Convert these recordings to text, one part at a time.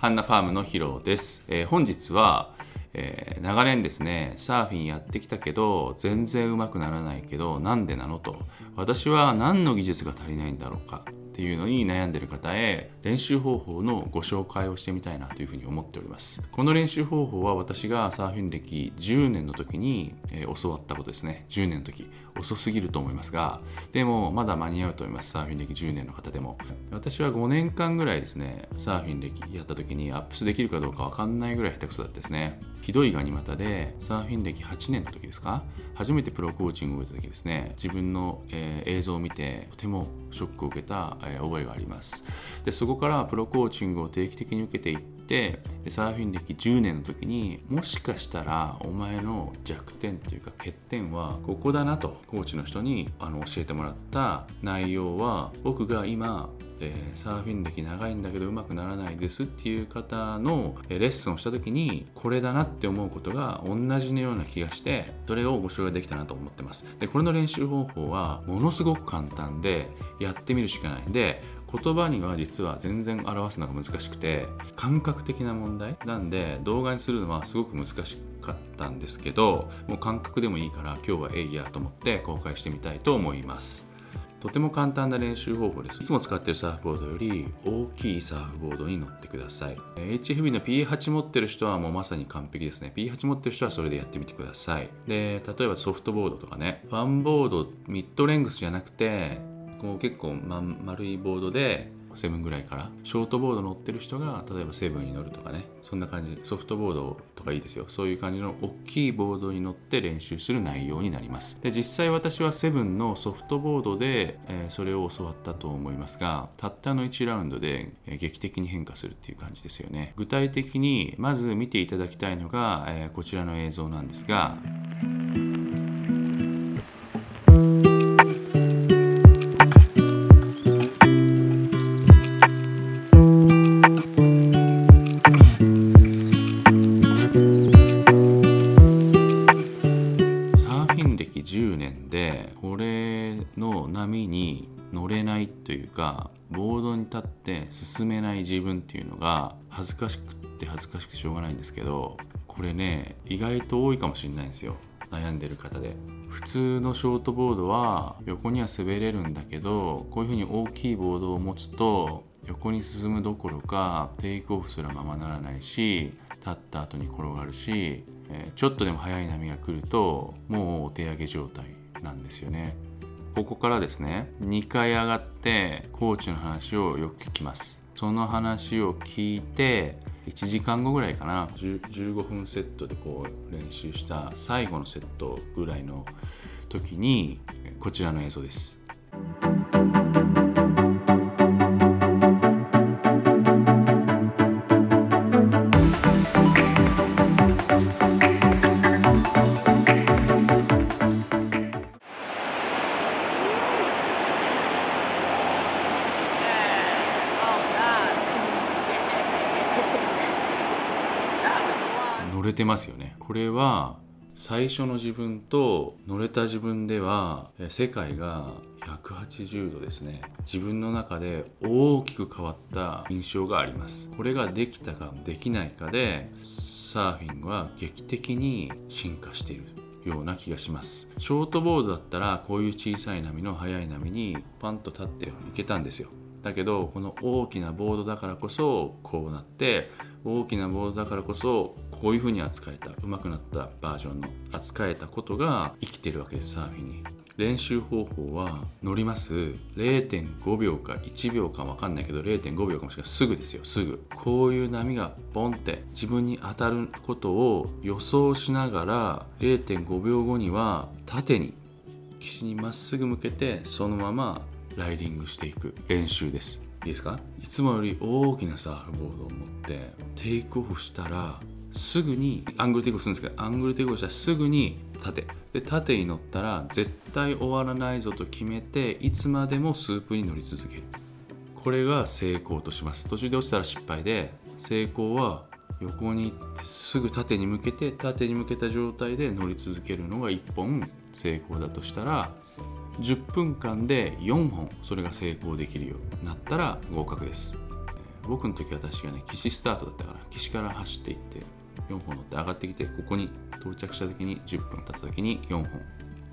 ハンナファームのヒロです、えー、本日は、えー、長年ですねサーフィンやってきたけど全然うまくならないけどなんでなのと。私は何の技術が足りないんだろうか。っていうのに悩んでる方へ練習方法のご紹介をしてみたいなというふうに思っております。この練習方法は私がサーフィン歴10年の時に、教わったことですね。10年の時。遅すぎると思いますがでもまだ間に合うと思います。サーフィン歴10年の方でも。私は5年間ぐらいですねサーフィン歴やった時にアップスできるかどうかわかんないぐらい下手くそだったですね。ひどいガニ股でサーフィン歴8年の時ですか？初めてプロコーチングを受けた時ですね。自分の、えー、映像を見てとてもショックを受けた、え、覚えがあります。でそこからプロコーチングを定期的に受けていってサーフィン歴10年の時にもしかしたらお前の弱点というか欠点はここだなとコーチの人にあの教えてもらった内容は僕が今え、サーフィン歴長いんだけどうまくならないですっていう方のレッスンをした時にこれだなって思うことが同じのような気がしてそれをご紹介できたなと思ってます。でこれの練習方法はものすごく簡単でやってみるしかない。んで言葉には実は全然表すのが難しくて感覚的な問題。なんで動画にするのはすごく難しかったんですけどもう感覚でもいいから今日はえいやと思って公開してみたいと思います。とても簡単な練習方法です。いつも使ってるサーフボードより大きいサーフボードに乗ってください。HFB の P8 持ってる人はもうまさに完璧ですね。P8 持ってる人はそれでやってみてください。で例えばソフトボードとかね。ファンボードミッドレングスじゃなくてこう結構、ま、丸いボードでセブンぐらいからショートボード乗ってる人が例えばセブンに乗るとかねそんな感じ。ソフトボードとかいいですよ。そういう感じの大きいボードに乗って練習する内容になります。で実際私はセブンのソフトボードで、えー、それを教わったと思いますがたったの1ラウンドで、えー、劇的に変化するっていう感じですよね。具体的にまず見ていただきたいのが、えー、こちらの映像なんですがに乗れないというかボードに立って進めない自分っていうのが恥ずかしくって恥ずかしくてしょうがないんですけどこれね意外と多いかもしれないんですよ。悩んでる方で。普通のショートボードは横には滑れるんだけどこういうふうに大きいボードを持つと横に進むどころかテイクオフすらままならないし立った後に転がるしちょっとでも速い波が来るともうお手上げ状態なんですよね。ここからですね2回上がってコーチの話をよく聞きますその話を聞いて1時間後ぐらいかな15分セットでこう練習した最後のセットぐらいの時にこちらの映像です。れてますよね。これは最初の自分と乗れた自分では世界が180度ですね。自分の中で大きく変わった印象があります。これができたかできないかでサーフィンは劇的に進化しているような気がします。ショートボードだったらこういう小さい波の速い波にパンと立っていけたんですよ。だけどこの大きなボードだからこそこうなって大きなボードだからこそこういう風に扱えた上手くなったバージョンの扱えたことが生きてるわけですサーフィンに。練習方法は乗ります。0.5秒か1秒か分かんないけど0.5秒かもしれない。すぐですよ。すぐ。こういう波がボンって自分に当たることを予想しながら0.5秒後には縦に岸にまっすぐ向けてそのままライディングしていく。練習です。いいですか？いつもより大きなサーフボードを持ってテイクオフしたらすぐにアングルテイクオフするんですけどアングルテイクオフしたらすぐに縦。で縦に乗ったら絶対終わらないぞと決めていつまでもスープに乗り続ける。これが成功とします。途中で落ちたら失敗で成功は横に行ってすぐ縦に向けて縦に向けた状態で乗り続けるのが1本成功だとしたら10分間で4本それが成功できるようになったら合格です。僕の時は確かね岸スタートだったから岸から走っていって4本乗って上がってきてここに到着した時に10分経った時に4本。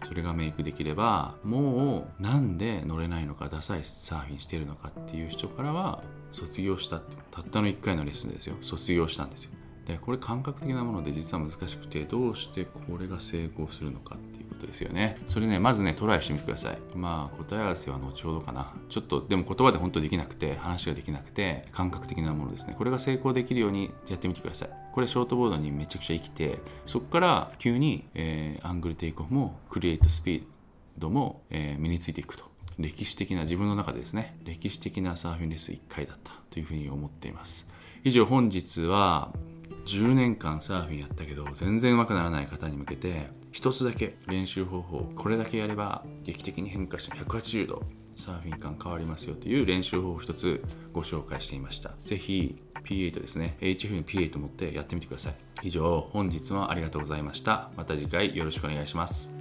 それがメイクできればもうなんで乗れないのかダサいサーフィンしてるのかっていう人からは卒業したってたったの1回のレッスンですよ。卒業したんですよ。でこれ感覚的なもので実は難しくてどうしてこれが成功するのかっていうことですよね。それねまずねトライしてみてください。まあ答え合わせは後ほどかな。ちょっとでも言葉で本当できなくて話ができなくて感覚的なものですね。これが成功できるようにやってみてください。これショートボードにめちゃくちゃ生きてそこから急に、えー、アングルテイクオフもクリエイトスピードも、えー、身についていくと。歴史的な自分の中でですね。歴史的なサーフィンレース1回だったというふうに思っています。以上本日は10年間サーフィンやったけど全然上手くならない方に向けて一つだけ練習方法これだけやれば劇的に変化して180度サーフィン感変わりますよという練習方法を一つご紹介していました。ぜひ P8 ですね。HF に P8 持ってやってみてください。以上本日もありがとうございました。また次回よろしくお願いします。